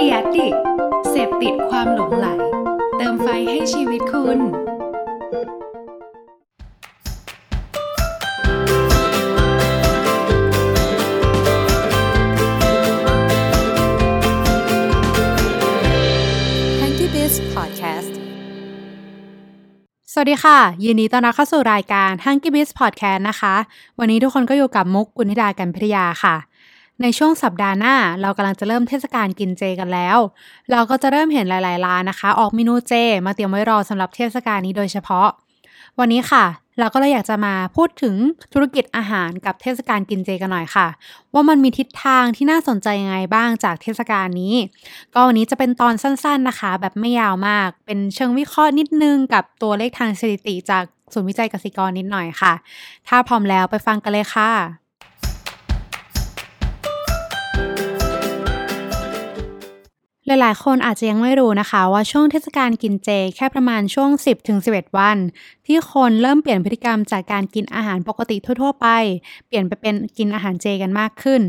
เดียดิเสพติดความหลงไหล เติมไฟให้ชีวิตคุณ Hanky Biz Podcast สวัสดีค่ะ ยินดีต้อนรับเข้าสู่รายการ h u n k y Biz Podcast นะคะ วันนี้ทุกคนก็อยู่กับมุกกุลธิดากันพิทยาค่ะ ในช่วงสัปดาห์หน้า เรากำลังจะเริ่มเทศกาลกินเจกันแล้ว เราก็จะเริ่มเห็นหลาย ๆ ร้านนะคะ ออกเมนูเจ มาเตรียมไว้รอสำหรับเทศกาลนี้โดยเฉพาะ วันนี้ค่ะ เราก็เลยอยากจะมาพูดถึงธุรกิจอาหารกับเทศกาลกินเจกันหน่อยค่ะ ว่ามันมีทิศทางที่น่าสนใจยังไงบ้างจากเทศกาลนี้ ก็วันนี้จะเป็นตอนสั้น ๆ นะคะ แบบไม่ยาวมาก เป็นเชิงวิเคราะห์นิดนึงกับตัวเลขทางสถิติจากศูนย์วิจัยกสิกรนิดหน่อยค่ะ ถ้าพร้อมแล้วไปฟังกันเลยค่ะ หลายๆ คนอาจจะยังไม่รู้นะคะว่าช่วงเทศกาลกินเจแค่ประมาณช่วง 10-11 วัน ที่คนเริ่มเปลี่ยนพฤติกรรมจากการกินอาหารปกติทั่ว ๆ ไป เปลี่ยนไปเป็นกินอาหารเจกันมากขึ้น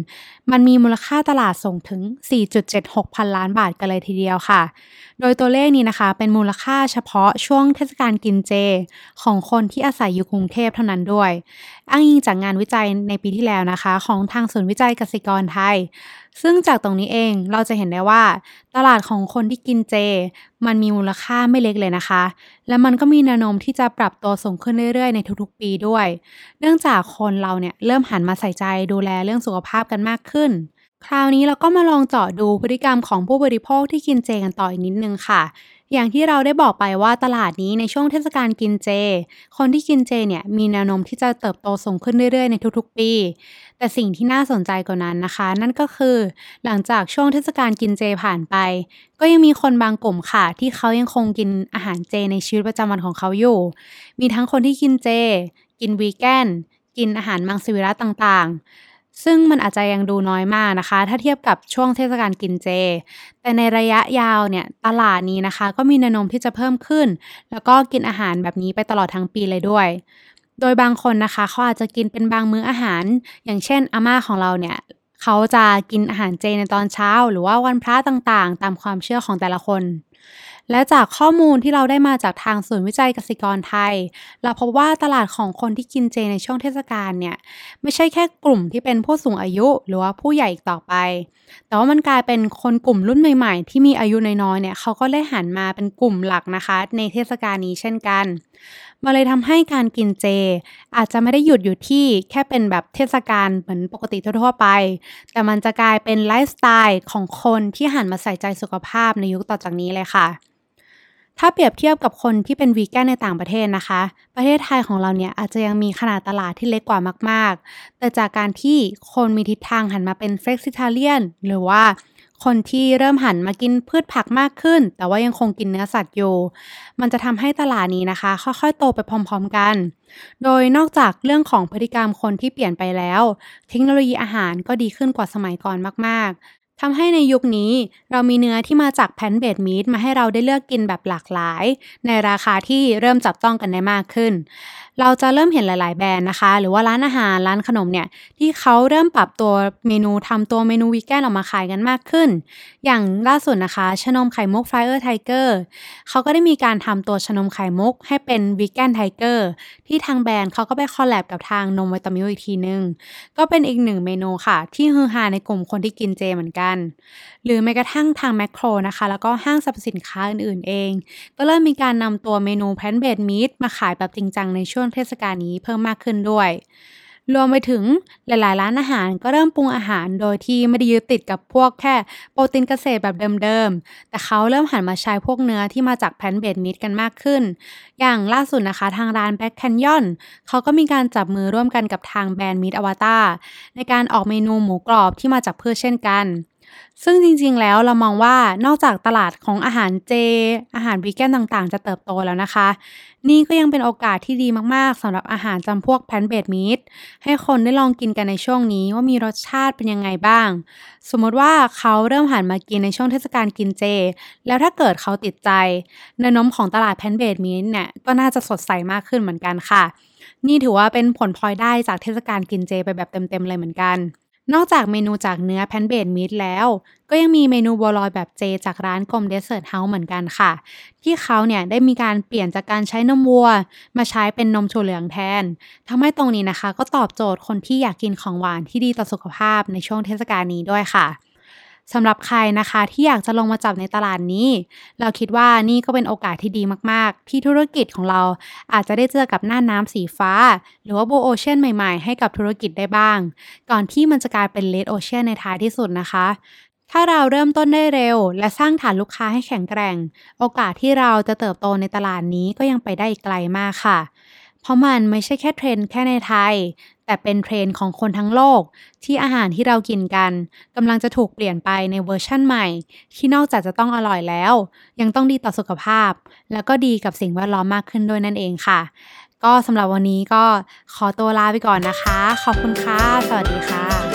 มันมีมูลค่าตลาดส่งถึง 4.76 พันล้านบาทกันเลยทีเดียวค่ะ โดยตัวเลขนี้นะคะ เป็นมูลค่าเฉพาะช่วงเทศกาลกินเจ ของคนที่อาศัยอยู่กรุงเทพเท่านั้นด้วย อ้างอิงจากงานวิจัยในปีที่แล้วนะคะ ของทางศูนย์วิจัยเกสิกรไทยซึ่งจากตรงนี้เองเราจะเห็นได้ว่า ตลาดของคนที่กินเจ มันมีมูลค่าไม่เล็กเลยนะคะ และมันก็มีแนวโน้มที่จะปรับตัวสูงขึ้นเรื่อยๆ ในทุกๆปีด้วย เนื่องจากคนเราเนี่ยเริ่มหันมาใส่ใจดูแลเรื่องสุขภาพกันมากขึ้น คราวนี้เราก็มาลองเจาะดูพฤติกรรมของผู้บริโภคที่กินเจกันต่ออีกนิดนึงค่ะ อย่างที่เราได้บอกไปว่าตลาดนี้ในช่วงเทศกาลกินเจ คนที่กินเจเนี่ยมีแนวโน้มที่จะเติบโตสูงขึ้นเรื่อยๆ ในทุกๆ ปี แต่สิ่งที่น่าสนใจกว่านั้นนะคะ นั่นก็คือ หลังจากช่วงเทศกาลกินเจผ่านไป ก็ยังมีคนบางกลุ่มค่ะ ที่เขายังคงกินอาหารเจในชีวิตประจำวันของเขาอยู่ มีทั้งคนที่กินเจ กินวีแกนกินอาหารมังสวิรัตต่างๆ ซึ่งมันอาจจะยังดูน้อยมากนะคะ ถ้าเทียบกับช่วงเทศกาลกินเจ แต่ในระยะยาวเนี่ยตลาดนี้นะคะ ก็มีแนวโน้มที่จะเพิ่มขึ้น แล้วก็กินอาหารแบบนี้ไปตลอดทั้งปีเลยด้วย โดยบางคนนะคะเขาอาจจะกินเป็นบางมื้ออาหาร อย่างเช่นอาม่าของเราเนี่ยเขาจะกินอาหารเจในตอนเช้า หรือว่าวันพระต่างๆ ตามความเชื่อของแต่ละคน และจากข้อมูลที่เราได้มาจากทางศูนย์วิจัยกสิกรไทย เราพบว่าตลาดของคนที่กินเจในช่วงเทศกาลเนี่ย ไม่ใช่แค่กลุ่มที่เป็นผู้สูงอายุหรือว่าผู้ใหญ่อีกต่อไป แต่ว่ามันกลายเป็นคนกลุ่มรุ่นใหม่ๆ ที่มีอายุน้อยๆเนี่ยเขาก็ได้หันมาเป็นกลุ่มหลักนะคะ ในเทศกาลนี้เช่นกันมาเลยทำให้การกินเจ อาจจะไม่ได้หยุดอยู่ที่แค่เป็นแบบเทศกาลเหมือนปกติทั่วๆไป แต่มันจะกลายเป็นไลฟ์สไตล์ของคนที่หันมาใส่ใจสุขภาพในยุคต่อจากนี้เลยค่ะ ถ้าเปรียบเทียบกับคนที่เป็นวีแกนในต่างประเทศนะคะ ประเทศไทยของเราเนี่ยอาจจะยังมีขนาดตลาดที่เล็กกว่ามาก ๆ แต่จากการที่คนมีทิศทางหันมาเป็นเฟล็กซิทาเลียนหรือว่าคนที่เริ่มหันมากินพืชผักมากขึ้น แต่ว่ายังคงกินเนื้อสัตว์อยู่ มันจะทำให้ตลาดนี้นะคะ ค่อยๆ โตไปพร้อมๆกัน โดยนอกจากเรื่องของพฤติกรรมคนที่เปลี่ยนไปแล้ว เทคโนโลยีอาหารก็ดีขึ้นกว่าสมัยก่อนมากๆ ทำให้ในยุคนี้เรามีเนื้อที่มาจากแพนเบดมีดมาให้เราได้เลือกกินแบบหลากหลาย ในราคาที่เริ่มจับต้องกันได้มากขึ้น เราจะเริ่มเห็นหลาย ๆ แบรนด์นะคะ หรือว่าร้านอาหารร้านขนมเนี่ย ที่เขาเริ่มปรับตัวเมนูทำตัวเมนูวีแกนออกมาขายกันมากขึ้น อย่างล่าสุดนะคะชนมไข่มุก Fire Tiger เขาก็ได้มีการทำตัวชานมไข่มุกให้เป็น Vegan Tiger ที่ทางแบรนด์เขาก็ไป collab กับทางนมไวตามิ้ลค์อีกทีนึงก็เป็นอีกหนึ่งเมนูค่ะ ที่ฮือฮาในกลุ่มคนที่กินเจเหมือนกันหรือแม้กระทั่งทางแมคโครนะคะ แล้วก็ห้างสรรพสินค้าอื่นๆเอง ก็เริ่มมีการนำตัวเมนูแพนเบดมีดมาขายแบบจริงจังในช่วงเทศกาลนี้เพิ่มมากขึ้นด้วยรวมไปถึงหลาย ๆ ร้านอาหารก็เริ่มปรุงอาหารโดยที่ไม่ได้ยึดติดกับพวกแค่โปรตีนเกษตรแบบเดิม ๆ แต่เขาเริ่มหันมาใช้พวกเนื้อที่มาจาก plant-based meat กันมากขึ้น อย่างล่าสุดนะคะทางร้าน Black Canyon เขาก็มีการจับมือร่วมกันกับทางแบรนด์ Meat Avatar ในการออกเมนูหมูกรอบที่มาจากพืชเช่นกัน ซึ่งจริงๆแล้วเรามองว่านอกจากตลาดของอาหารเจ อาหารวีแกนต่างๆ จะเติบโตแล้วนะคะ นี่ก็ยังเป็นโอกาสที่ดีมากๆสำหรับอาหารจำพวกแพนเบดมีดให้คนได้ลองกินกันในช่วงนี้ว่ามีรสชาติเป็นยังไงบ้าง สมมติว่าเขาเริ่มหันมากินในช่วงเทศกาลกินเจ แล้วถ้าเกิดเขาติดใจแนวโน้มของตลาดแพนเบดมีดเนี่ยก็น่าจะสดใสมากขึ้นเหมือนกันค่ะ นี่ถือว่าเป็นผลพลอยได้จากเทศกาลกินเจไปแบบเต็มๆเลยเหมือนกัน นอกจากเมนูจากเนื้อ plant-based meat แล้ว ก็ยังมีเมนูบัวลอยแบบเจจากร้านกลม Dessert House เหมือนกันค่ะ ที่เขาเนี่ยได้มีการเปลี่ยนจากการใช้นมวัว มาใช้เป็นนมถั่วเหลืองแทนทำให้ตรงนี้นะคะ ก็ตอบโจทย์คนที่อยากกินของหวานที่ดีต่อสุขภาพในช่วงเทศกาลนี้ด้วยค่ะ สำหรับใครนะคะที่อยากจะลงมาจับในตลาดนี้ เราคิดว่านี่ก็เป็นโอกาสที่ดีมากๆ ที่ธุรกิจของเราอาจจะได้เจอกับน่านน้ำสีฟ้า หรือว่า blue ocean ใหม่ๆ ให้กับธุรกิจได้บ้าง ก่อนที่มันจะกลายเป็น red ocean ในท้ายที่สุดนะคะ ถ้าเราเริ่มต้นได้เร็ว และสร้างฐานลูกค้าให้แข็งแกร่ง โอกาสที่เราจะเติบโตในตลาดนี้ก็ยังไปได้อีกไกลมากค่ะ เพราะมันไม่ใช่แค่เทรนด์แค่ในไทย แต่เป็นเทรนด์ของคนทั้งโลก ที่อาหารที่เรากินกันกำลังจะถูกเปลี่ยนไปในเวอร์ชั่นใหม่ ที่นอกจากจะต้องอร่อยแล้ว ยังต้องดีต่อสุขภาพ แล้วก็ดีกับสิ่งแวดล้อมมากขึ้นด้วยนั่นเองค่ะ ก็สำหรับวันนี้ก็ขอตัวลาไปก่อนนะคะ ขอบคุณค่ะ สวัสดีค่ะ